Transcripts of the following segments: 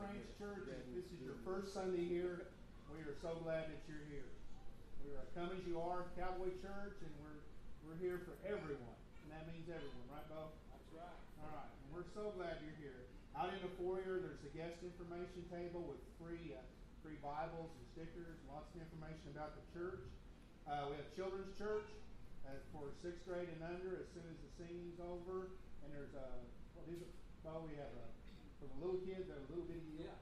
Branch Church, if this is your first Sunday here, we are so glad that you're here. We are come as you are, Cowboy Church, and we're we're here for everyone, and that means everyone, right, Bo? That's right. All right, and we're so glad you're here. Out in the foyer, there's a guest information table with free uh, free Bibles and stickers, lots of information about the church. Uh, we have children's church uh, for sixth grade and under. As soon as the singing's over, and there's a what is it? Bo, we have a for the little kids, a little bitty. Yeah.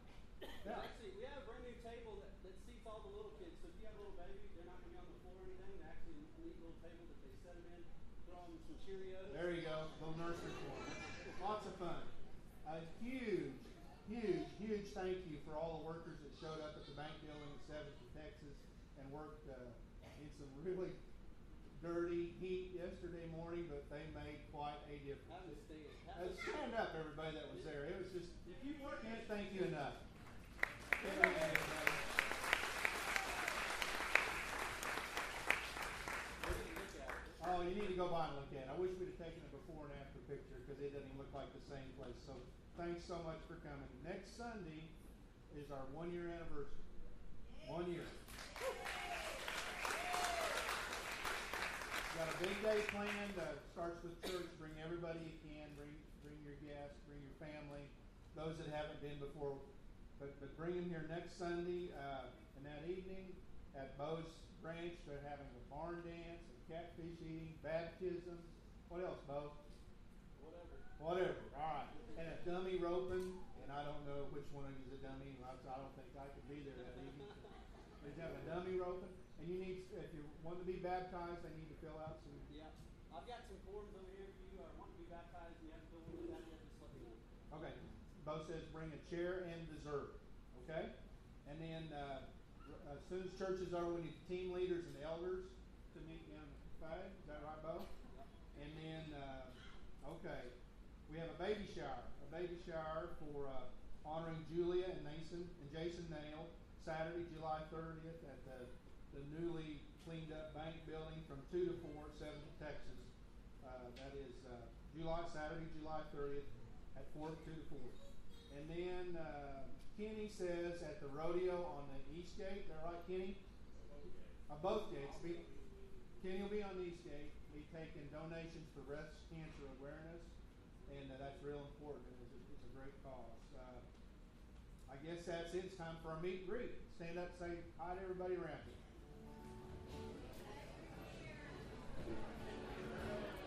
Yeah. Actually, we have a brand new table that, that seats all the little kids. So if you have a little baby, they're not going to be on the floor or anything. They're actually a neat little table that they set them in, throw them some Cheerios. There you go, little nursery form. Lots of fun. A huge, huge, huge thank you for all the workers that showed up at the bank building in Seventh and Texas and worked uh, in some really dirty heat yesterday morning, but they made quite a difference. Have a stand. Uh, stand up, everybody that was there. It was just, If you work can't thank you enough. Give it a hand, everybody. look at it. Oh, you need to go by and look at it. I wish we'd have taken a before and after picture because it doesn't even look like the same place. So thanks so much for coming. Next Sunday is our one year anniversary. One year. Got a big day planned. Uh, starts with church. Bring everybody you can. Bring bring your guests. Bring your family. Those that haven't been before, but but bring them here next Sunday. Uh, and that evening at Bo's Branch, they're having a barn dance and catfish eating, baptisms. What else, Bo? Whatever. Whatever. All right. And a dummy roping. And I don't know which one of you is a dummy. I I don't think I could be there that evening. They have a dummy roping. And you need, if you want to be baptized, they need to fill out some Yeah. I've got some forms over here if you uh, want to be baptized and you have to go with that, just let me know. Okay. Bo says bring a chair and dessert. Okay? And then uh, r- as soon as church is over, we need the team leaders and the elders to meet down at five. Is that right, Bo? Yep. And then, uh, okay, we have a baby shower. A baby shower for uh, honoring Julia and Mason and Jason Nail Saturday, July 30th at the, the newly cleaned up bank building from 2 to 4, 7 to Texas. Uh, that is uh, July, Saturday, July 30th at 4 2 to 4. And then uh, Kenny says at the rodeo on the east gate, is that right, Kenny? On both gates. Kenny will be on the east gate, be taking donations for breast cancer awareness, and uh, that's real important. It's a, it's a great cause. Uh, I guess that's it. It's time for our meet and greet. Stand up say hi to everybody around you. 何?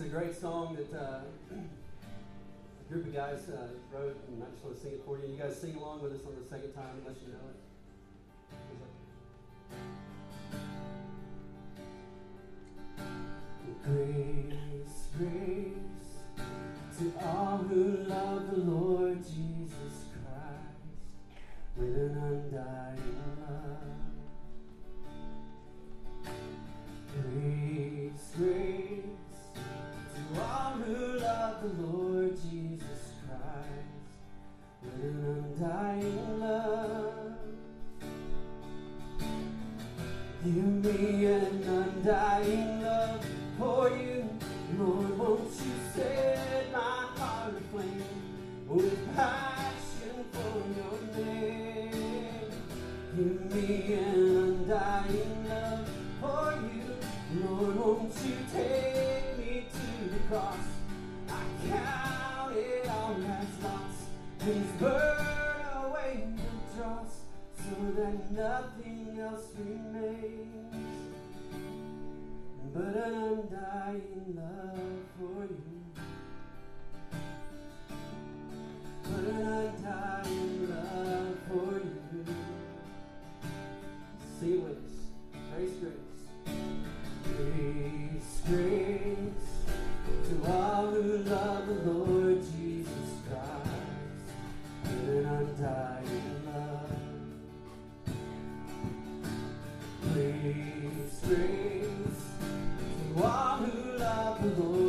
Is a great song that uh, a group of guys uh, wrote, and I just want to sing it for you. You guys sing along with us on the second time, unless you know it. Grace, grace to all love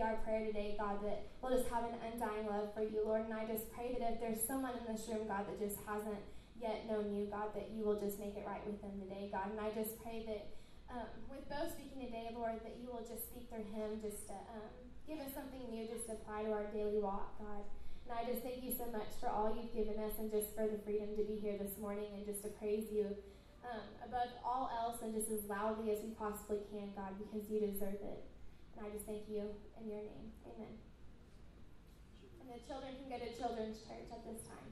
our prayer today, God, that we'll just have an undying love for you, Lord. And I just pray that if there's someone in this room, God, that just hasn't yet known you, God, that you will just make it right with them today, God. And I just pray that um, with Bo speaking today, Lord, that you will just speak through him, just to um, give us something new, just to apply to our daily walk, God. And I just thank you so much for all you've given us and just for the freedom to be here this morning and just to praise you um, above all else and just as loudly as we possibly can, God, because you deserve it. And I just thank you in your name. Amen. And the children can go to children's church at this time.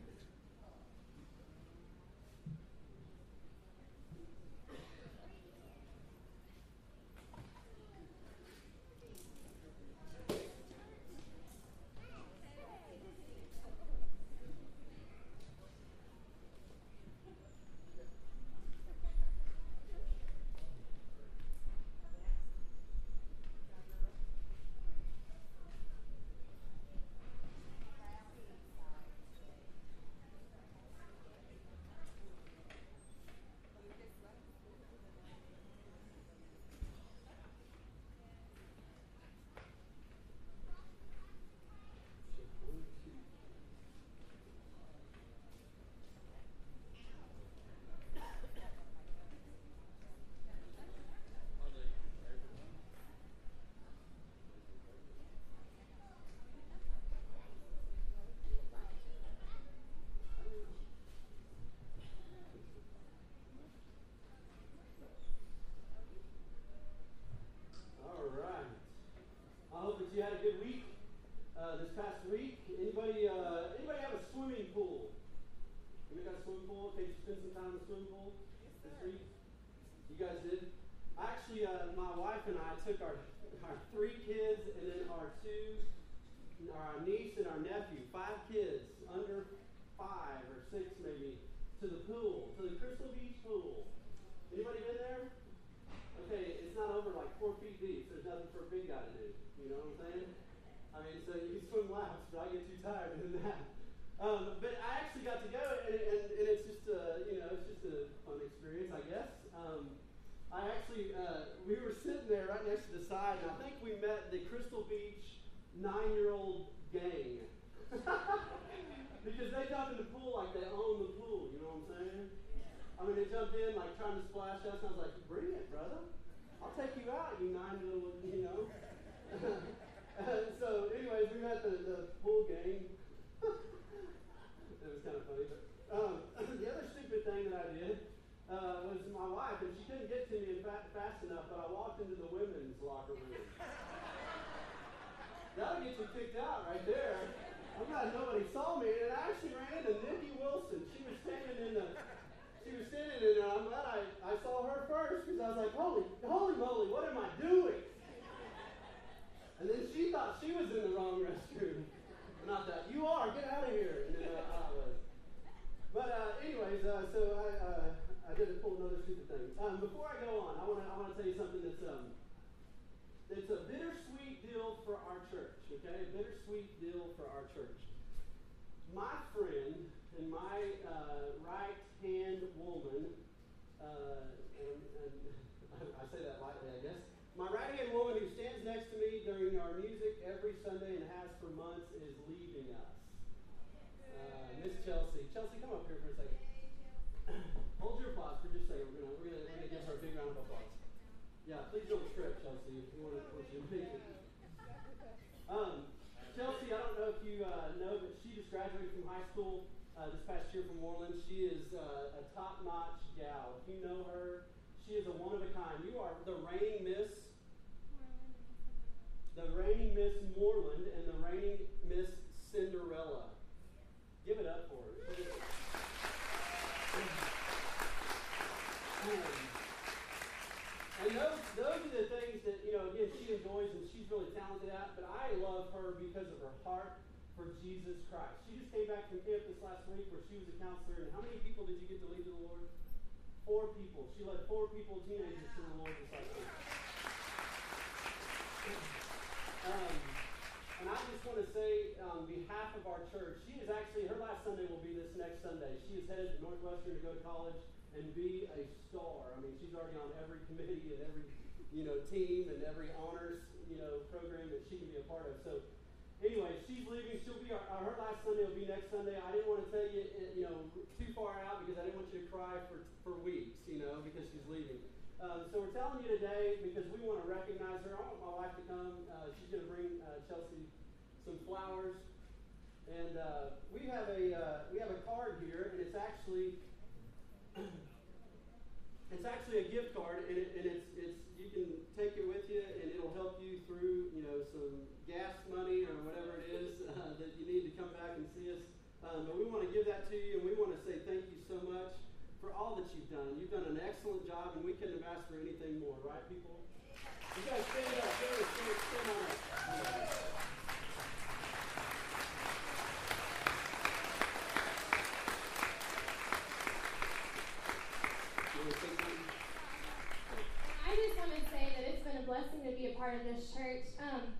Our nephew, five kids under five or six maybe, to the pool, to the Crystal Beach pool. Anybody been there? Okay, it's not over like four feet deep, so there's nothing for a big guy to do. You know what I'm saying? I mean, so you can swim laps, but I get too tired doing that. Um, but I actually got to go, and, and, and it's just a, you know, it's just a fun experience, I guess. Um, I actually, uh, we were sitting there right next to the side, and I think we met the Crystal Beach nine-year-old gang. because they jump in the pool like they own the pool, you know what I'm saying? I mean, they jumped in like trying to splash us, and I was like, bring it, brother. I'll take you out, you nine little, you know. so, anyways, we met the, the pool gang. it was kind of funny, but um, the other stupid thing that I did uh, was my wife, and she couldn't get to me fa- fast enough, but I walked into the women's locker room. That'll get you kicked out right there. I'm glad nobody saw me, and I actually ran into Nikki Wilson. She was standing in the, she was standing in there. I'm glad I, I saw her first because I was like, holy, holy moly, what am I doing? And then she thought she was in the wrong restroom. Not that you are. Get out of here. And then uh, I was. But uh, anyways, uh, so I uh, I did a pull another stupid thing. Um, before I go on, I want to I want to tell you something that's um it's a bittersweet deal for our church. Okay, a bittersweet deal for our church. My friend and my uh, right hand woman, uh, and, and I say that lightly, I guess. My right hand woman who stands next to me during our music every Sunday and has for months is leaving us. Uh, Miss Chelsea. Chelsea, come up here for a second. Hold your applause for just a second. We're gonna we're gonna, we're gonna give her a big round of applause. Yeah, please don't trip, Chelsea. If you want to, want you to make. Um, Chelsea, I don't know if you uh, know, but she just graduated from high school uh, this past year from Moreland. She is uh, a top-notch gal. If you know her, she is a one of a kind. You are the reigning Miss the reigning Miss Moreland and the reigning Miss Cinderella. Give it up for her. Um, and those, those are the things that, you know, enjoys and she's really talented at, but I love her because of her heart for Jesus Christ. She just came back from camp this last week where she was a counselor, and how many people did you get to lead to the Lord? Four people. She led four people, teenagers, to the Lord this last week. Um, and I just want to say, on behalf of our church, she is actually, her last Sunday will be this next Sunday. She is headed to Northwestern to go to college and be a star. I mean, she's already on every committee and every, you know, team and every honors, you know, program that she can be a part of. So, anyway, she's leaving. She'll be, our, her last Sunday will be next Sunday. I didn't want to tell you, you know, too far out because I didn't want you to cry for, for weeks, you know, because she's leaving. Um, so we're telling you today because we want to recognize her. I want my wife to come. Uh, she's going to bring uh, Chelsea some flowers, and uh, we have a uh, we have a card here, and it's actually it's actually a gift card, and, it, and it's it's you can take it with you, and it'll help you through you know some gas money or whatever it is uh, that you need to come back and see us. Um, but we want to give that to you, and we want to say thank you so much for all that you've done. You've done an excellent job, and we couldn't have asked for anything more, right, people? You guys stand up. Stand, stand, stand on up. You wanna say something? I just want to say that it's been a blessing to be part of this church. Um,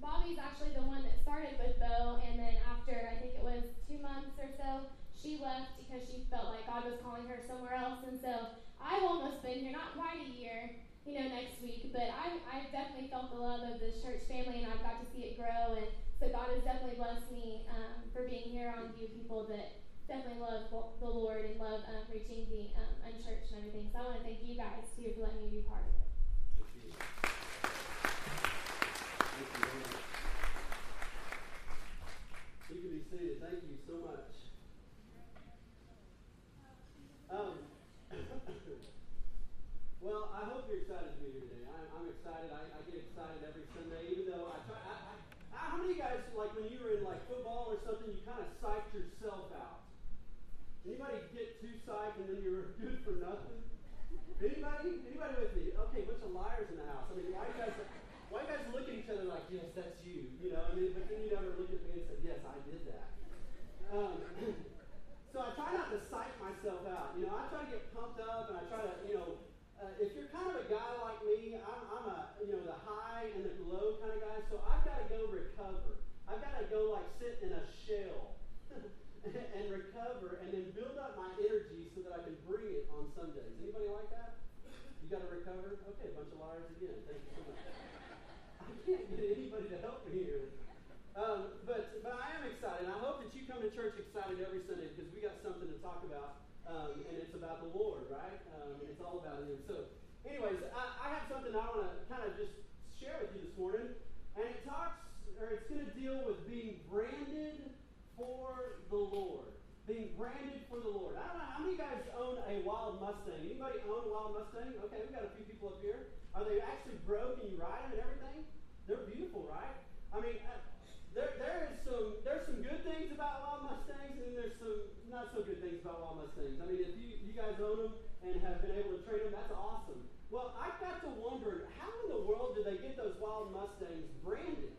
Bobby's actually the one that started with Bo, and then after I think it was two months or so, she left because she felt like God was calling her somewhere else. And so I've almost been here, not quite a year, you know, next week, but I, I've definitely felt the love of this church family, and I've got to see it grow. And so God has definitely blessed me um, for being here on you people that definitely love the Lord and love um, reaching the um, unchurched and everything. So I want to thank you guys too for letting me be part of it. can be seated. Thank you so much. Um, well, I hope you're excited to be here today. I'm, I'm excited. I, I, get excited every Sunday, even though I try. I, I, how many of you guys, like when you were in like football or something, you kind of psyched yourself out? Anybody get too psyched and then you're good for nothing? Anybody? Anybody with me? Okay, bunch of liars in the house. I mean, why you guys? You guys look at each other like, yes, that's you, you know? I mean, but then you never look at me and say, yes, I did that. Um, so I try not to psych myself out. You know, I try to get pumped up and I try to, you know, uh, if you're kind of a guy like me, I'm, I'm a, you know, the high and the low kind of guy, so I've got to go recover. I've got to go like sit in a shell and recover and then build up my energy so that I can bring it on Sundays. Anybody like that? You got to recover? Okay, a bunch of liars again. Thank you so much. I can't get anybody to help here. Um, but, but I am excited. I hope that you come to church excited every Sunday because we got something to talk about, um, and it's about the Lord, right? Um, it's all about Him. So, anyways, I, I have something I want to kind of just share with you this morning, and it talks, or it's going to deal with being branded for the Lord. Being branded for the Lord. I don't know how many guys own a wild Mustang. Anybody own a wild Mustang? Okay, we've got a few people up here. Are they actually broke and you ride them and everything? They're beautiful, right? I mean, uh, there, there is some there's some good things about wild Mustangs and there's some not so good things about wild Mustangs. I mean, if you, you guys own them and have been able to train them, that's awesome. Well, I got to wondering how in the world did they get those wild Mustangs branded?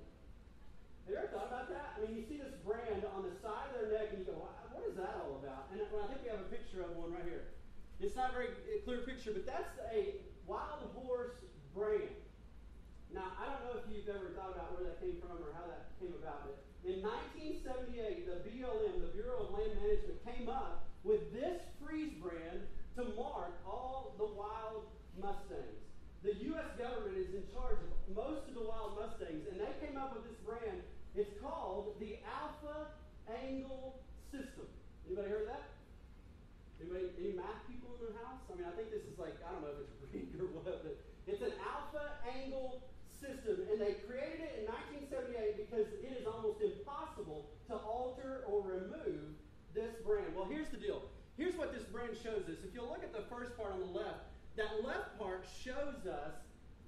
Have you ever thought about that? I mean, you see this brand on the side of their neck, and you go, "What is that all about?" And I think we have a picture of one right here. It's not a very clear picture, but that's a wild horse brand. Now, I don't know if you've ever thought about where that came from or how that came about, but in 1978, the BLM, the Bureau of Land Management, came up with this freeze brand to mark all the wild Mustangs. The U.S. government is in charge of most of the wild Mustangs, and they came up with this brand it's called the Alpha Angle System. Anybody heard of that? Anybody, any math people in the house? I mean, I think this is like, I don't know if it's Greek or what, but it's an alpha angle system, and they created it in 1978 because it is almost impossible to alter or remove this brand. Well, here's the deal. Here's what this brand shows us. If you'll look at the first part on the left, that left part shows us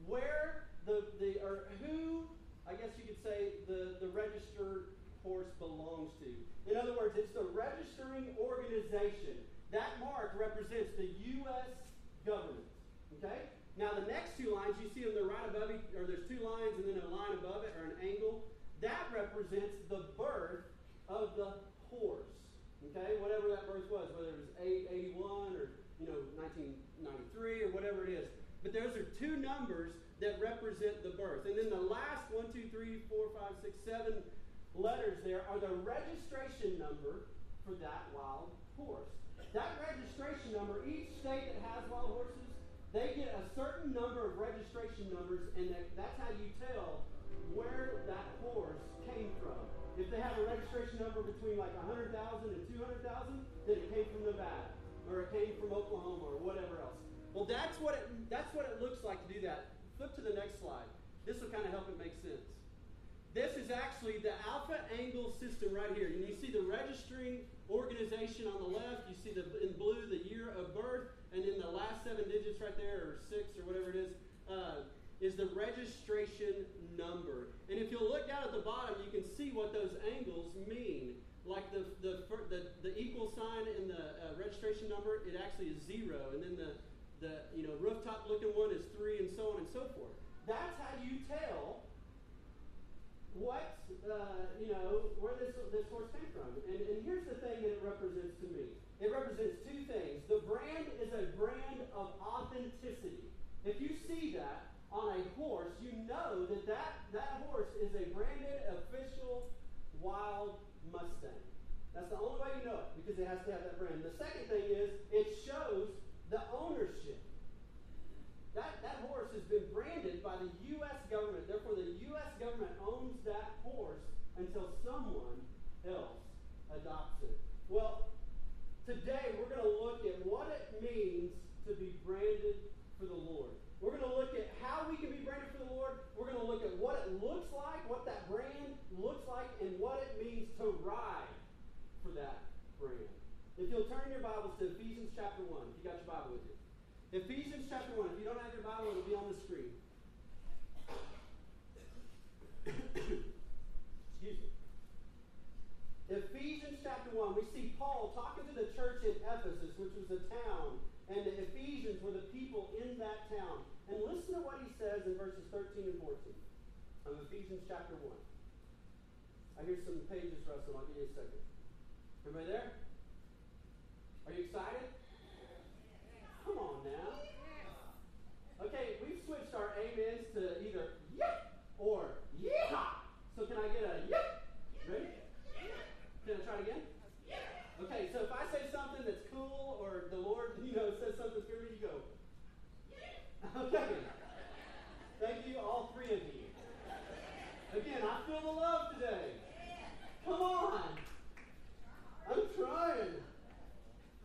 where the, the or who I guess you could say, the, the registered horse belongs to. In other words, it's the registering organization. That mark represents the U.S. government. Okay? Now, the next two lines, you see them, they're right above each, or there's two lines and then a line above it, or an angle. That represents the birth of the horse. Okay? Whatever that birth was, whether it was 881 or, you know, 1993 or whatever it is. But those are two numbers that represent the birth. And then the last one, two, three, four, five, six, seven letters there are the registration number for that wild horse. That registration number, each state that has wild horses, they get a certain number of registration numbers, and that, that's how you tell where that horse came from. If they have a registration number between like 100,000 and 200,000, then it came from Nevada, or it came from Oklahoma, or whatever else. Well, that's what it, that's what it looks like to do that. Flip to the next slide. This will kind of help it make sense. This is actually the alpha angle system right here. And you see the registering organization on the left. You see the in blue the year of birth, and then the last seven digits right there, or six or whatever it is, uh, is the registration number. And if you'll look down at the bottom, you can see what those angles mean. Like the the the, the equal sign in the uh, registration number, it actually is zero, and then the the you know rooftop looking one is three, and so on and so forth. That's how you tell what uh, you know where this this horse came from. And, and here's the thing that it represents to me. It represents two things. The brand is a brand of authenticity. If you see that on a horse, you know that that, that horse is a branded official wild Mustang. That's the only way you know it because it has to have that brand. The second thing is it shows the ownership. That, that horse has been branded by the U.S. government. Therefore, the U.S. government owns that horse until someone else adopts it. Well, today we're going to look at what it means to be branded for the Lord. We're going to look at how we can be branded for the Lord. We're going to look at what it looks like, what that brand looks like, and what it means to ride for that brand. If you'll turn your Bibles to Ephesians chapter 1, if you got your Bible with you. Ephesians chapter 1. If you don't have your Bible, it'll be on the screen. Excuse me. Ephesians chapter 1, we see Paul talking to the church in Ephesus, which was a town, and the Ephesians were the people in that town. And listen to what he says in verses 13 and 14 of Ephesians chapter 1. I hear some pages rustling. I'll give you a second. Everybody there? Are you excited? Come on now. Okay, we've switched our amens to either yeah or yeehaw. So can I get a yeah? Ready? Can I try it again? Okay, so if I say something that's cool or the Lord, you know, says something for me, you go. Okay. Thank you, all three of you. Again, I feel the love today. Come on. I'm trying.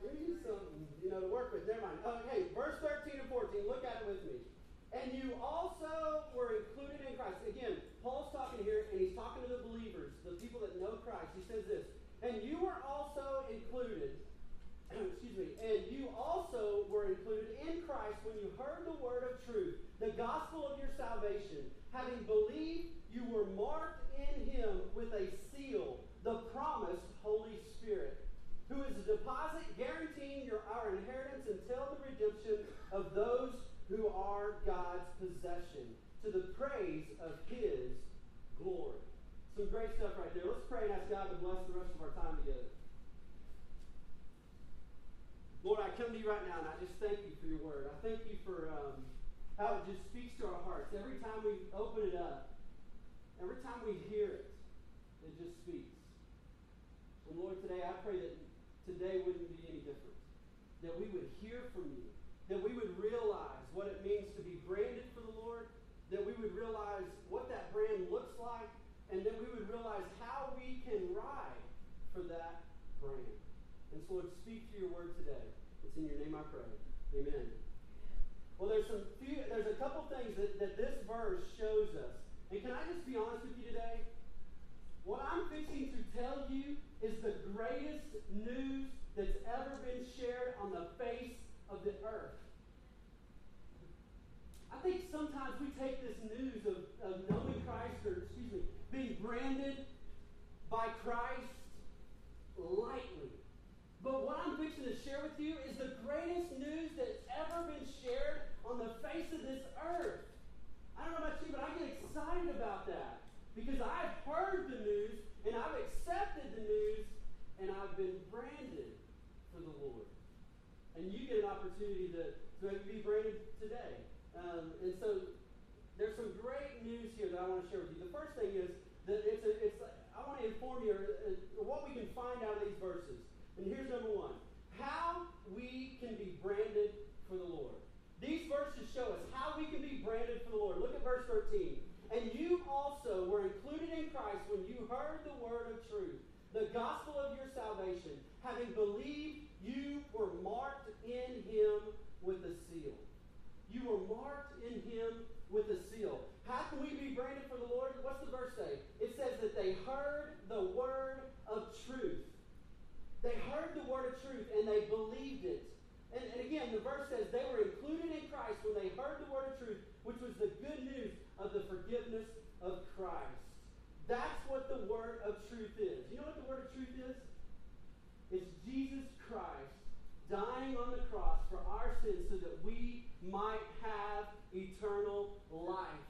We need something, you know, to work with. Never mind. Okay, verse 13 and 14. Look at it with me. And you also were included in Christ. Again, Paul's talking here, and he's talking to the believers, the people that know Christ. He says this, and you were also included, excuse me, and you also were included in Christ when you heard the word of truth, the gospel of your salvation. Having believed, you were marked in him with a seal, the promised Holy Spirit who is a deposit guaranteeing your, our inheritance until the redemption of those who are God's possession, to the praise of his glory. Some great stuff right there. Let's pray and ask God to bless the rest of our time together. Lord, I come to you right now and I just thank you for your word. I thank you for um, how it just speaks to our hearts. Every time we open it up, every time we hear it, it just speaks. And Lord, today I pray that today wouldn't be any different. That we would hear from you. That we would realize what it means to be branded for the Lord. That we would realize what that brand looks like. And then we would realize how we can ride for that brand. And so, Lord, speak to your word today. It's in your name I pray. Amen. Well, there's some few, there's a couple things that, that this verse shows us. And can I just be honest with you today? What I'm fixing to tell you is the greatest news that's ever been shared on the face of the earth. I think sometimes we take this news of, of knowing Christ, or excuse me, being branded by Christ lightly. But what I'm fixing to share with you is the greatest news that's ever been shared on the face of this earth. I don't know about you, but I get excited about that because I've heard the news and I've accepted the news and I've been branded for the Lord. And you get an opportunity to, to be branded today. Um, and so there's some great news here that I want to share with you. The first thing is that it's, a, it's I want to inform you uh, what we can find out of these verses. And here's number one how we can be branded for the Lord. These verses show us how we can be branded for the Lord. Look at verse 13. And you also were included in Christ when you heard the word of truth the gospel of your salvation, having believed you were marked in him with a seal. You were marked in him with a seal. How can we be branded for the Lord? What's the verse say? It says that they heard the word of truth. They heard the word of truth and they believed it. And, and again, the verse says they were included in Christ when they heard the word of truth, which was the good news of the forgiveness of Christ. That's what the word of truth is. You know what the word of truth is? It's Jesus Christ dying on the cross for our sins so that we might have eternal life.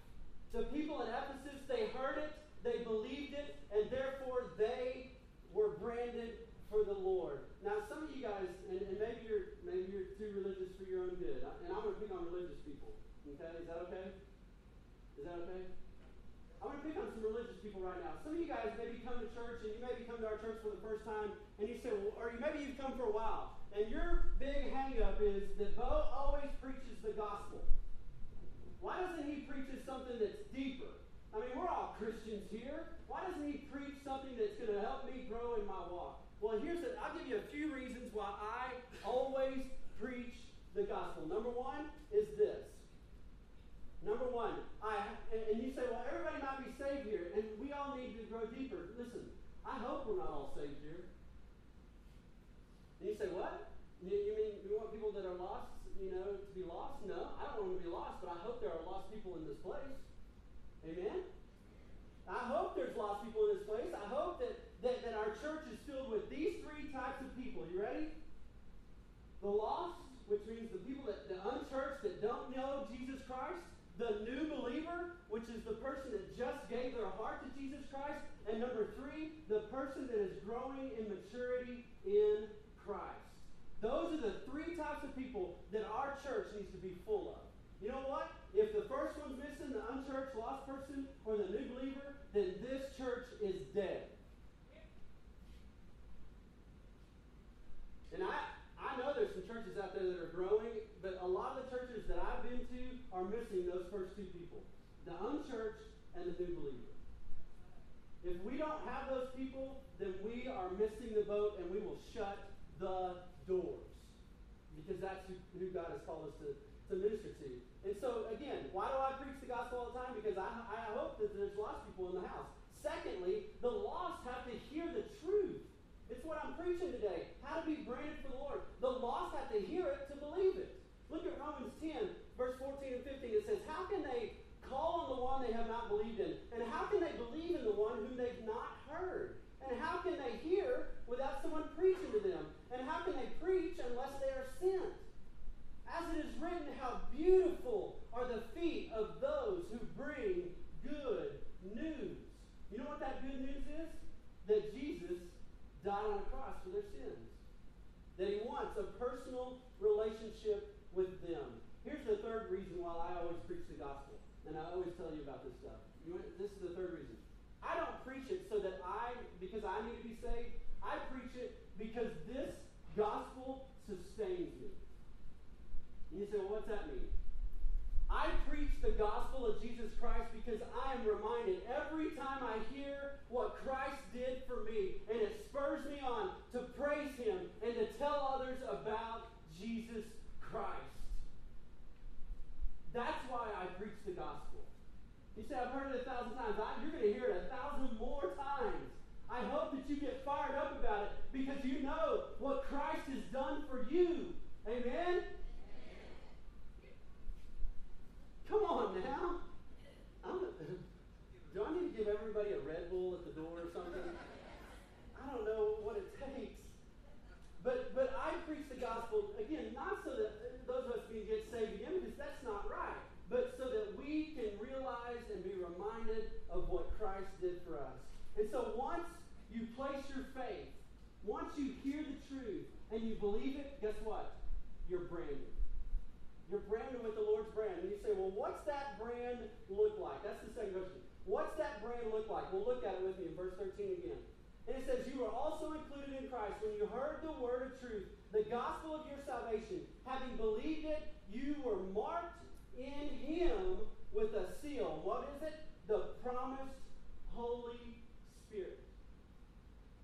The people in Ephesus, they heard it, they believed it, and therefore they were branded for the Lord. Now, some of you guys, and, and maybe you're maybe you're too religious for your own good, and I'm going to pick on religious people. Okay, is that okay? Is that okay? I'm going to pick on some religious people right now. Some of you guys maybe come to church and you maybe come to our church for the first time and you say, well, or maybe you've come for a while. And your big hangup is that Bo always preaches the gospel. Why doesn't he preach something that's deeper? I mean, we're all Christians here. Why doesn't he preach something that's going to help me grow in my walk? Well, here's the, I'll give you a few reasons why I always preach the gospel. Number one is this Number one, I and you say, well, everybody might be saved here, and we all need to grow deeper. Listen, I hope we're not all saved here. And you say, What? You, mean you want people that are lost, you know, to be lost? No, I don't want them to be lost, but I hope there are lost people in this place. Amen? I hope there's lost people in this place. I hope that, that, that our church is filled with these three types of people. You ready? The lost, which means the people that the unchurched that don't know Jesus Christ, the new believer, which is the person that just gave their heart to Jesus Christ, and number three, the person that is growing in maturity in Christ. Those are the three types of people that our church needs to be full of. You know what? If the first one's missing, the unchurched, lost person, or the new believer, then this church is dead. And I, I know there's some churches out there that are growing, but a lot of the churches that I've been to are missing those first two people the unchurched and the new believer. If we don't have those people, then we are missing the boat and we will shut the doors. Because that's who, who God has called us to, to minister to. And so, again, why do I preach the gospel all the time? Because I, I hope that there's lost people in the house. Secondly, the lost have to hear the truth. It's what I'm preaching today. How to be branded for the Lord. The lost have to hear it to believe it. Look at Romans 10, verse 14 and 15. It says, How can they call on the one they have not believed in? And how can they believe in the one whom they've not heard? And how can they hear without someone preaching to them? And how can they preach unless they are sent? As it is written, how beautiful are the feet of those who bring good news. You know what that good news is? That Jesus died on a cross for their sins. That he wants a personal relationship with them. Here's the third reason why I always preach the gospel. And I always tell you about this stuff. This is the third reason. I don't preach it so that I, because I need to be saved. I preach it because this gospel sustains me. And you say, well, what's that mean? I preach the gospel of Jesus Christ because I am reminded every time I hear what Christ did for me, and it spurs me on to praise Him and to tell others about Jesus Christ. That's why I preach the gospel. You say, I've heard it a thousand times. I, you're going to hear it a thousand more times. I hope that you get fired up about it because you know what Christ has done for you. Amen? Come on now. I'm, do I need to give everybody a Red Bull at the door or something? I don't know what it takes. But, but I preach the gospel, again, not so that those of us can get saved again, because that's not right, but so that we can realize and be reminded of what Christ did for us. And so once you place your faith, once you hear the truth and you believe it, guess what? You're branded. You're branded with the Lord's brand. And you say, well, what's that brand look like? That's the second question. What's that brand look like? Well, look at it with me in verse 13 again. And it says, You were also included in Christ when you heard the word of truth, the gospel of your salvation. Having believed it, you were marked in him with a seal. What is it? The promised Holy Spirit.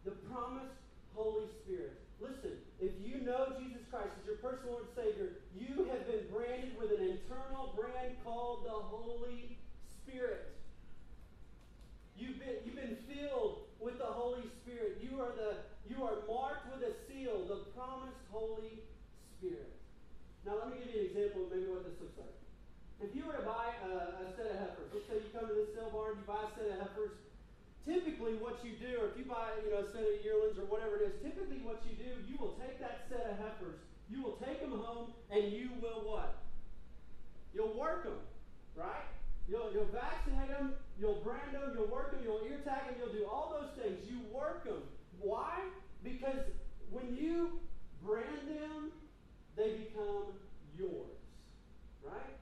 The promised Holy Spirit. Listen, if you know Jesus Christ as your personal Lord and Savior, you have been branded with an internal brand called the Holy Spirit. You've been, you've been filled with the Holy Spirit. You are, the, you are marked with a seal, the promised Holy Spirit. Now, let me give you an example of maybe what this looks like. If you were to buy a, a set of heifers, let's say you come to this sale barn, you buy a set of heifers, typically what you do, or if you buy you know, a set of yearlings or whatever it is, typically what you do, you will take that set of heifers, you will take them home, and you will what? You'll work them, right? You'll, you'll vaccinate them, you'll brand them, you'll work them, you'll ear tag them, you'll do all those things. You work them. Why? Because when you brand them, they become yours, right?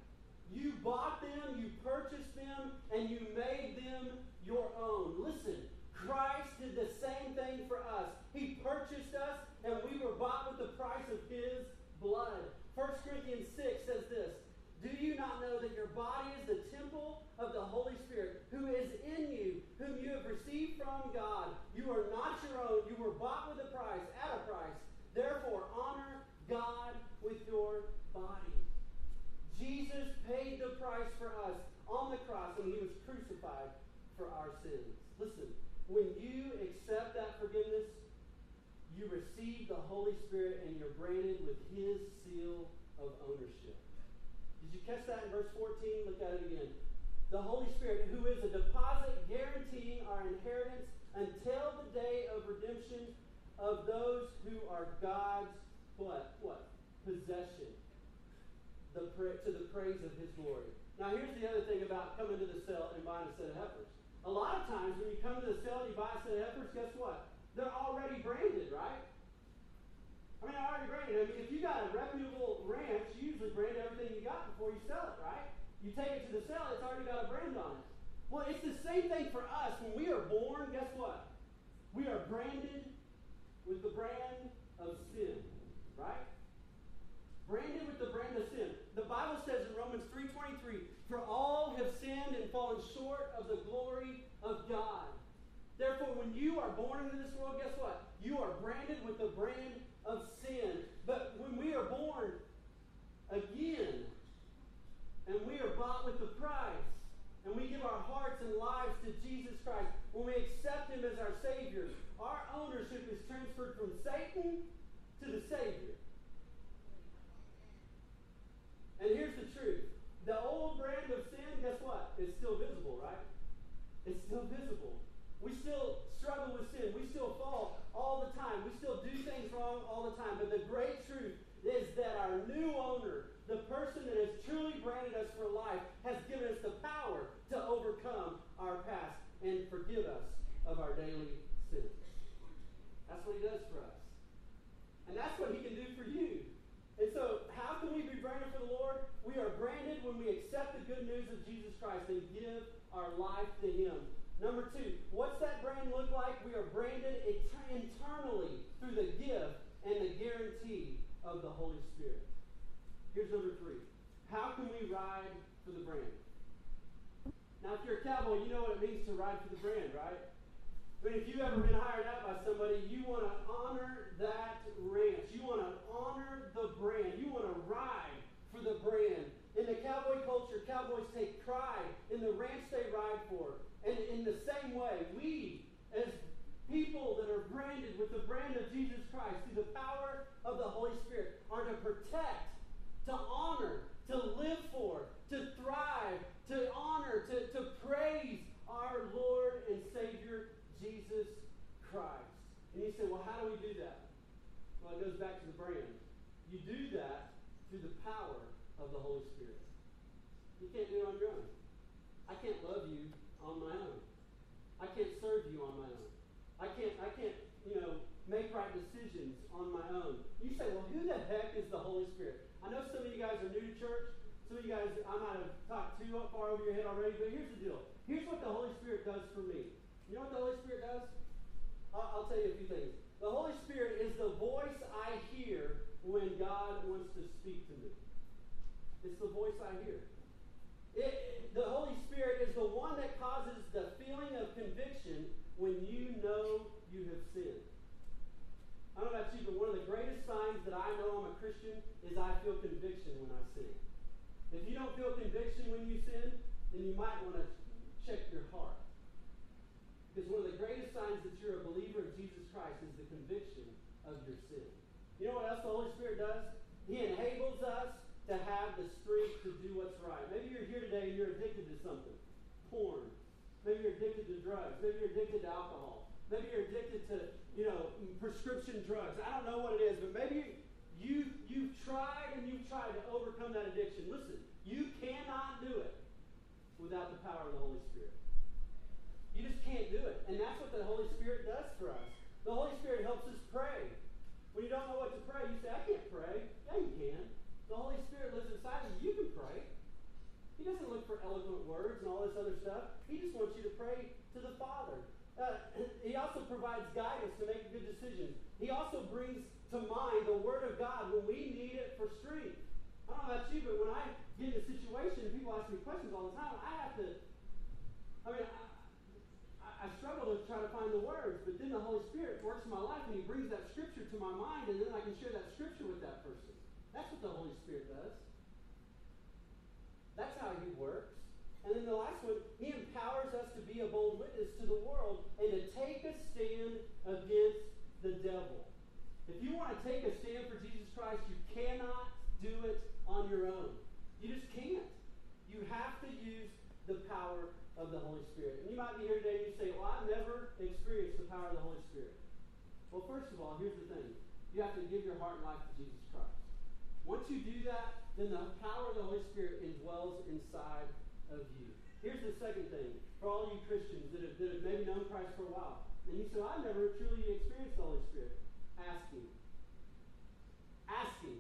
You bought them, you purchased them, and you made them your own. Listen, Christ did the same thing for us. He purchased us, and we were bought with the price of His blood. 1 Corinthians 6 says this Do you not know that your body is the temple of the Holy Spirit, who is in you, whom you have received from God? You are not your own. You were bought with a price, at a price. Therefore, honor God with your body. Jesus paid the price for us on the cross when he was crucified for our sins. Listen, when you accept that forgiveness, you receive the Holy Spirit and you're branded with his seal of ownership. Did you catch that in verse 14? Look at it again. The Holy Spirit, who is a deposit guaranteeing our inheritance until the day of redemption of those who are God's what? What? Possession the, to the praise of his glory. Now, here's the other thing about coming to the cell and buying a set of heifers. A lot of times when you come to the sale and you buy a set of heifers, guess what? They're already branded, right? I mean, they're already branded. I mean, if you got a reputable ranch, you usually brand everything you got before you sell it, right? You take it to the sale, it's already got a brand on it. Well, it's the same thing for us. When we are born, guess what? We are branded with the brand of sin, right? Branded with the brand of sin. The Bible says in Romans 3:23, "For all have sinned and fallen short of the glory of God." Therefore, when you are born into this world, guess what? You are branded with the brand of sin. But when we are born again, and we are bought with the price, and we give our hearts and lives to Jesus Christ, when we accept Him as our Savior, our ownership is transferred from Satan to the Savior. And here's the truth the old brand of sin, guess what? It's still visible, right? It's still visible. We still struggle with sin. We still fall all the time. We still do things wrong all the time. But the great truth is that our new owner, the person that has truly branded us for life, has given us the power to overcome our past and forgive us of our daily sins. That's what he does for us. And that's what he can do for you. And so, how can we be branded for the Lord? We are branded when we accept the good news of Jesus Christ and give our life to him. Number two, what's that brand look like? We are branded internally through the gift and the guarantee of the Holy Spirit. Here's number three. How can we ride for the brand? Now, if you're a cowboy, you know what it means to ride for the brand, right? Mean, if you've ever been hired out by somebody, you want to honor that ranch. You want to honor the brand. You want to ride for the brand. In the cowboy culture, cowboys take pride in the ranch they ride for. And in the same way, we, as people that are branded with the brand of Jesus Christ through the power of the Holy Spirit, are to protect, to honor, to live for, to thrive, to honor, to, to praise our Lord and Savior Jesus Christ. And you say, well, how do we do that? Well, it goes back to the brand. You do that through the power of the Holy Spirit. You can't do it on your own. I can't love you on my own. I can't serve you on my own. I can't, I can't, you know, make right decisions on my own. You say, well, who the heck is the Holy Spirit? I know some of you guys are new to church. Some of you guys, I might have talked too far over your head already, but here's the deal. Here's what the Holy Spirit does for me. You know what the Holy Spirit does? I'll, I'll tell you a few things. The Holy Spirit is the voice I hear when God wants to speak to me. It's the voice I hear. It, the Holy Spirit is the one that causes the feeling of conviction when you know you have sinned. I don't know about you, but one of the greatest signs that I know I'm a Christian is I feel conviction when I sin. If you don't feel conviction when you sin, then you might want to check your heart. Because one of the greatest signs that you're a believer of Jesus Christ is the conviction of your sin. You know what else the Holy Spirit does? He enables us to have the strength to do what's right. Maybe you're here today and you're addicted to something porn. Maybe you're addicted to drugs. Maybe you're addicted to alcohol. Maybe you're addicted to, you know, prescription drugs. I don't know what it is, but maybe you, you've tried and you've tried to overcome that addiction. Listen, you cannot do it without the power of the Holy Spirit. You just can't do it. And that's what the Holy Spirit does for us. The Holy Spirit helps us pray. When you don't know what to pray, you say, I can't pray. Yeah, you can. The Holy Spirit lives inside of you. You can pray. He doesn't look for eloquent words and all this other stuff. He just wants you to pray to the Father. Uh, he also provides guidance to make good decisions. He also brings to mind the Word of God when we need it for strength. I don't know about you, but when I get in a situation and people ask me questions all the time, I have to. I mean, I, I struggle to try to find the words, but then the Holy Spirit works in my life and He brings that scripture to my mind, and then I can share that scripture with that person. That's what the Holy Spirit does. That's how He works. And then the last one, He empowers us to be a bold witness to the world and to take a stand against the devil. If you want to take a stand for Jesus Christ, you cannot do it on your own. You just can't. You have to use the power of the Holy Spirit. And you might be here today and you say, Well, I've never experienced the power of the Holy Spirit. Well, first of all, here's the thing you have to give your heart and life to Jesus Christ. Once you do that, then the power of the Holy Spirit indwells inside of you. here's the second thing for all you Christians that have, that have maybe known Christ for a while. And you say, I've never truly experienced the Holy Spirit. Ask Him. Ask Him.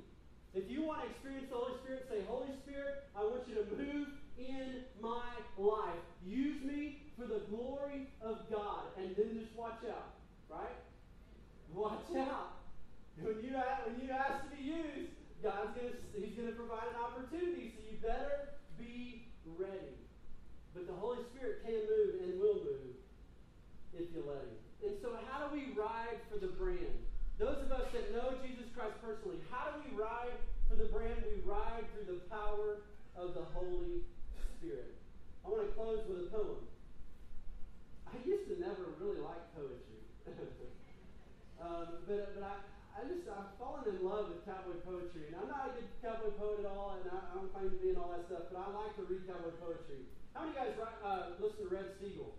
If you want to experience the Holy Spirit, say, Holy Spirit, I want you to move in my life. Use me for the glory of God. And then just watch out, right? Watch out. When you, when you ask to be used, God's going to, He's going to provide an opportunity. So you better be ready. But the Holy Spirit can move and will move if you let Him. And so, how do we ride for the brand? Those of us that know Jesus Christ personally, how do we ride for the brand? We ride through the power of the Holy Spirit. I want to close with a poem. I used to never really like poetry. um, but, but I, I just, I've fallen in love with cowboy poetry. And I'm not a good cowboy poet at all, and I, I don't claim to be and all that stuff, but I like to read cowboy poetry. How many guys uh, listen to Red Steagall?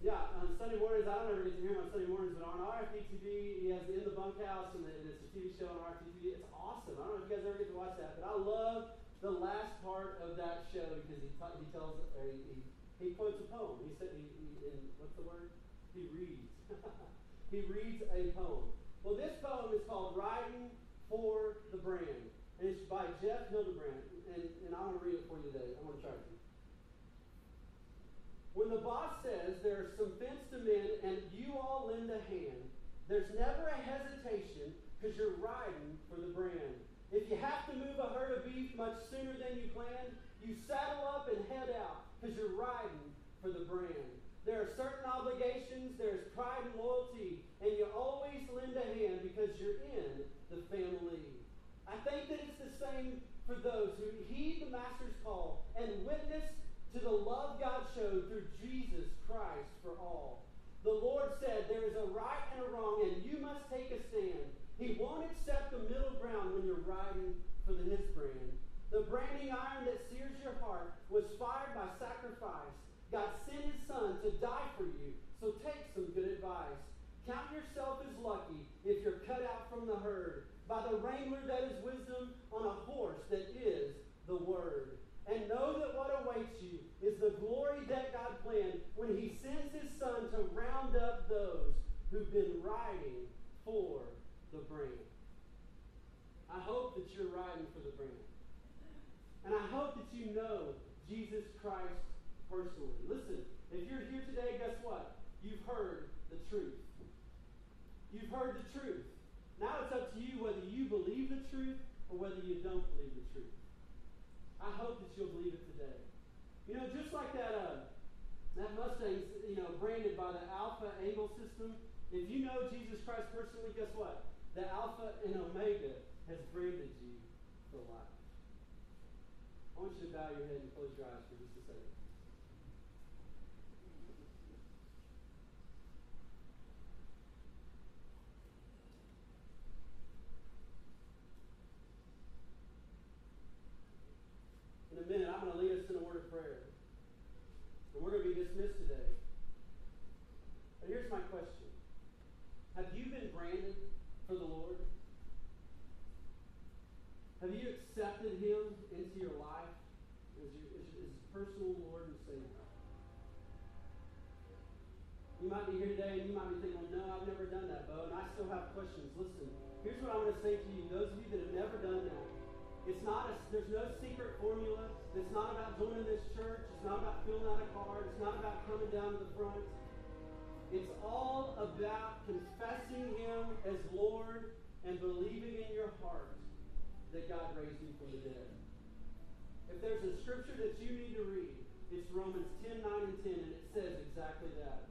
Yeah, on Sunday mornings, I don't ever get to hear him on Sunday mornings, but on RFD-TV, he has In the Bunkhouse, and, and it's a TV show on RFD-TV. It's awesome. I don't know if you guys ever get to watch that, but I love the last part of that show because he, he tells, or he, he, he quotes a poem. He said, he, he, in, what's the word? He reads. he reads a poem. Well, this poem is called Riding for the Brand. And it's by Jeff Hildebrand. And, and I want to read it for you today. I want to try to. When the boss says there are some to mend and you all lend a hand, there's never a hesitation because you're riding for the brand. If you have to move a herd of beef much sooner than you planned, you saddle up and head out because you're riding for the brand. There are certain obligations, there's pride and loyalty, and you always lend a hand because you're in the family. I think that it's the same for those who heed the Master's call and witness to the love God showed through Jesus Christ for all. The Lord said, There is a right and a wrong, and you must take a stand. He won't accept the middle ground when you're riding for the His brand. The branding iron that sears your heart was fired by sacrifice. God sent His Son to die for you, so take some good advice. Count yourself as lucky if you're cut out from the herd by the wrangler that is wisdom on a horse that is the Word. And know that what awaits you is the glory that God planned when He sends His Son to round up those who've been riding for the brand. I hope that you're riding for the brand. And I hope that you know Jesus Christ personally. Listen, if you're here today, guess what? You've heard the truth. You've heard the truth. Now it's up to you whether you believe the truth or whether you don't believe the truth. I hope that you'll believe it today. You know, just like that, uh, that Mustang's, you know, branded by the Alpha Angle system. If you know Jesus Christ personally, guess what? The Alpha and Omega has branded you for life. I want you to bow your head and close your eyes for just a second. In a minute, I'm going to lead us in a word of prayer. And we're going to be dismissed today. But here's my question Have you been branded for the Lord? Have you accepted Him into your life as your, as your as personal Lord and Savior? You might be here today and you might be thinking, well, no, I've never done that, Bo, and I still have questions. Listen, here's what I'm going to say to you. Those of you that have never done that, it's not a, there's no secret formula. It's not about joining this church. It's not about filling out a card. It's not about coming down to the front. It's all about confessing Him as Lord and believing in your heart that God raised Him from the dead. If there's a scripture that you need to read, it's Romans 10, 9, and 10, and it says exactly that.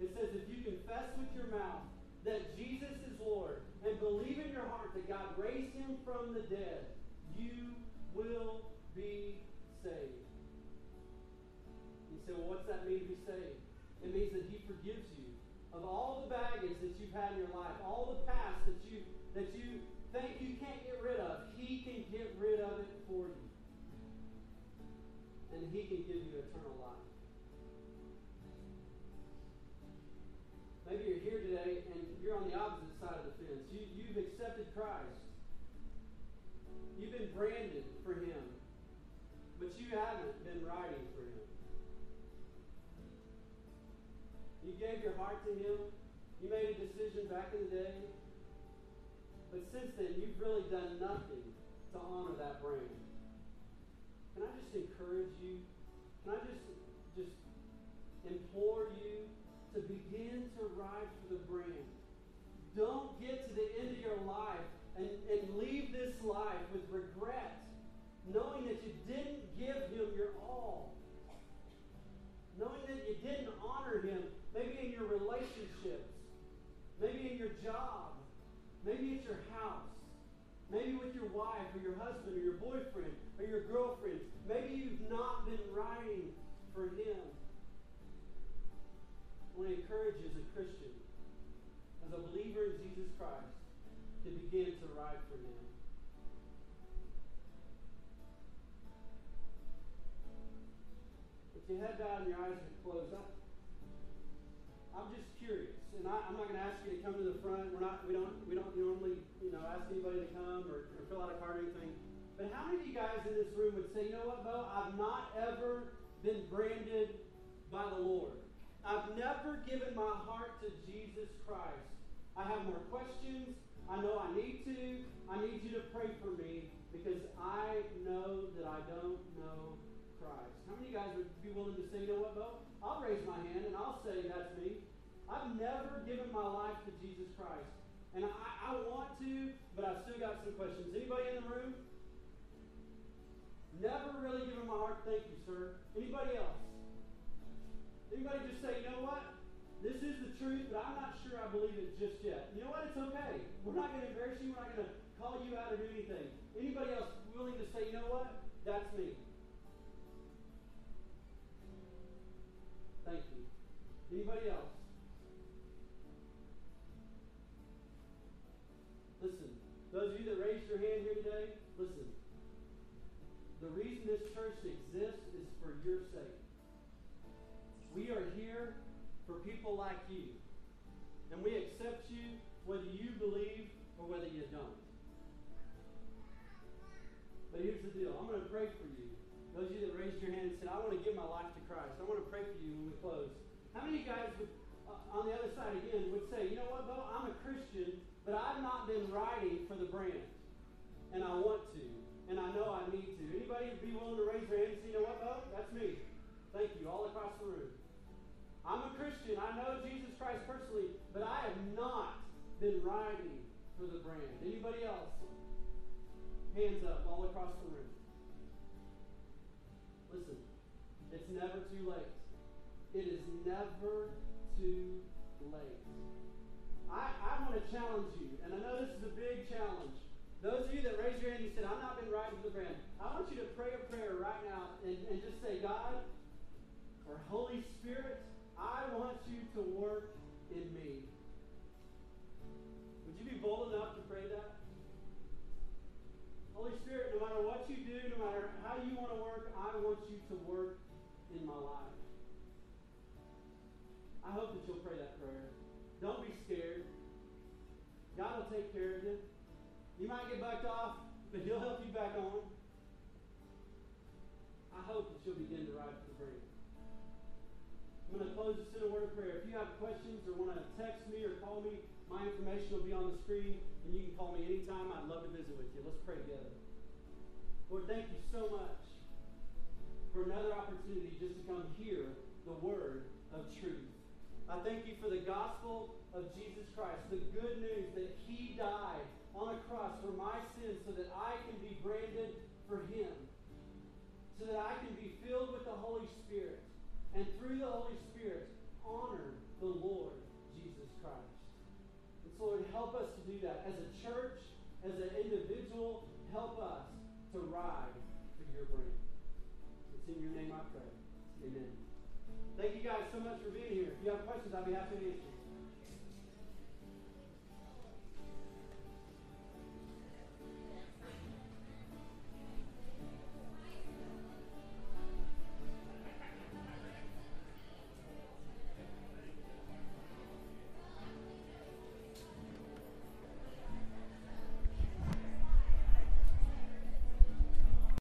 It says, if you confess with your mouth that Jesus is Lord and believe in your heart that God raised Him from the dead, you will be saved. You say, well, what's that mean to be saved? It means that He forgives you of all the baggage that you've had in your life, all the past that you that you think you can't get rid of. He can get rid of it for you. And He can give you eternal life. Maybe you're here today and you're on the opposite side of the fence. You, you've accepted Christ, you've been branded for Him, but you haven't been riding for Him. You gave your heart to Him, you made a decision back in the day, but since then, you've really done nothing to honor that brand. Can I just encourage you? Can I just just implore you to begin to ride for the brand? Don't get to the end of your life and, and leave this life with regret, knowing that you didn't give him your all. Knowing that you didn't honor him, maybe in your relationships, maybe in your job, maybe at your house, maybe with your wife or your husband or your boyfriend or your girlfriend. Maybe you've not been riding for him. Want to encourage you as a Christian, as a believer in Jesus Christ, to begin to ride for him. With your head bowed and your eyes are closed, I, I'm just curious, and I, am not going to ask you to come to the front. We're not, we don't, we don't normally, you know, ask anybody to come or, or fill out a card or anything. But how many of you guys in this room would say, you know what, Bo? I've not ever been branded by the Lord. I've never given my heart to Jesus Christ. I have more questions. I know I need to. I need you to pray for me because I know that I don't know Christ. How many of you guys would be willing to say, you know what, Bo? I'll raise my hand and I'll say that's me. I've never given my life to Jesus Christ. And I, I want to, but I've still got some questions. Anybody in the room? Never really given my heart. Thank you, sir. Anybody else? Anybody just say, you know what? This is the truth, but I'm not sure I believe it just yet. You know what? It's okay. We're not going to embarrass you. We're not going to call you out or do anything. Anybody else willing to say, you know what? That's me. Thank you. Anybody else? Listen, those of you that raised your hand here today, listen. The reason this church exists is for your sake. We are here for people like you. And we accept you whether you believe or whether you don't. But here's the deal I'm going to pray for you. Those of you that raised your hand and said, I want to give my life to Christ. I want to pray for you when we close. How many of you guys would, uh, on the other side again would say, you know what, Bo? I'm a Christian, but I've not been writing for the brand. And I want to. And I know I need to. Anybody be willing to raise their hand and say, you know what, Bo? That's me. Thank you, all across the room. I'm a Christian. I know Jesus Christ personally, but I have not been riding for the brand. Anybody else? Hands up all across the room. Listen, it's never too late. It is never too late. I, I want to challenge you, and I know this is a big challenge. Those of you that raised your hand, you said, I've not been riding for the brand. I want you to pray a prayer right now and, and just say, God, or Holy Spirit, I want you to work in me. Would you be bold enough to pray that? Holy Spirit, no matter what you do, no matter how you want to work, I want you to work in my life. I hope that you'll pray that prayer. Don't be scared. God will take care of you. You might get bucked off, but He'll help you back on. I hope that you'll begin to ride. I'm going to close this in a word of prayer. If you have questions or want to text me or call me, my information will be on the screen, and you can call me anytime. I'd love to visit with you. Let's pray together. Lord, thank you so much for another opportunity just to come hear the word of truth. I thank you for the gospel of Jesus Christ, the good news that he died on a cross for my sins so that I can be branded for him, so that I can be filled with the Holy Spirit and through the Holy Spirit, honor the Lord Jesus Christ. And so, Lord, help us to do that. As a church, as an individual, help us to ride for your brand. It's in your name I pray. Amen. Thank you guys so much for being here. If you have questions, I'll be happy to answer.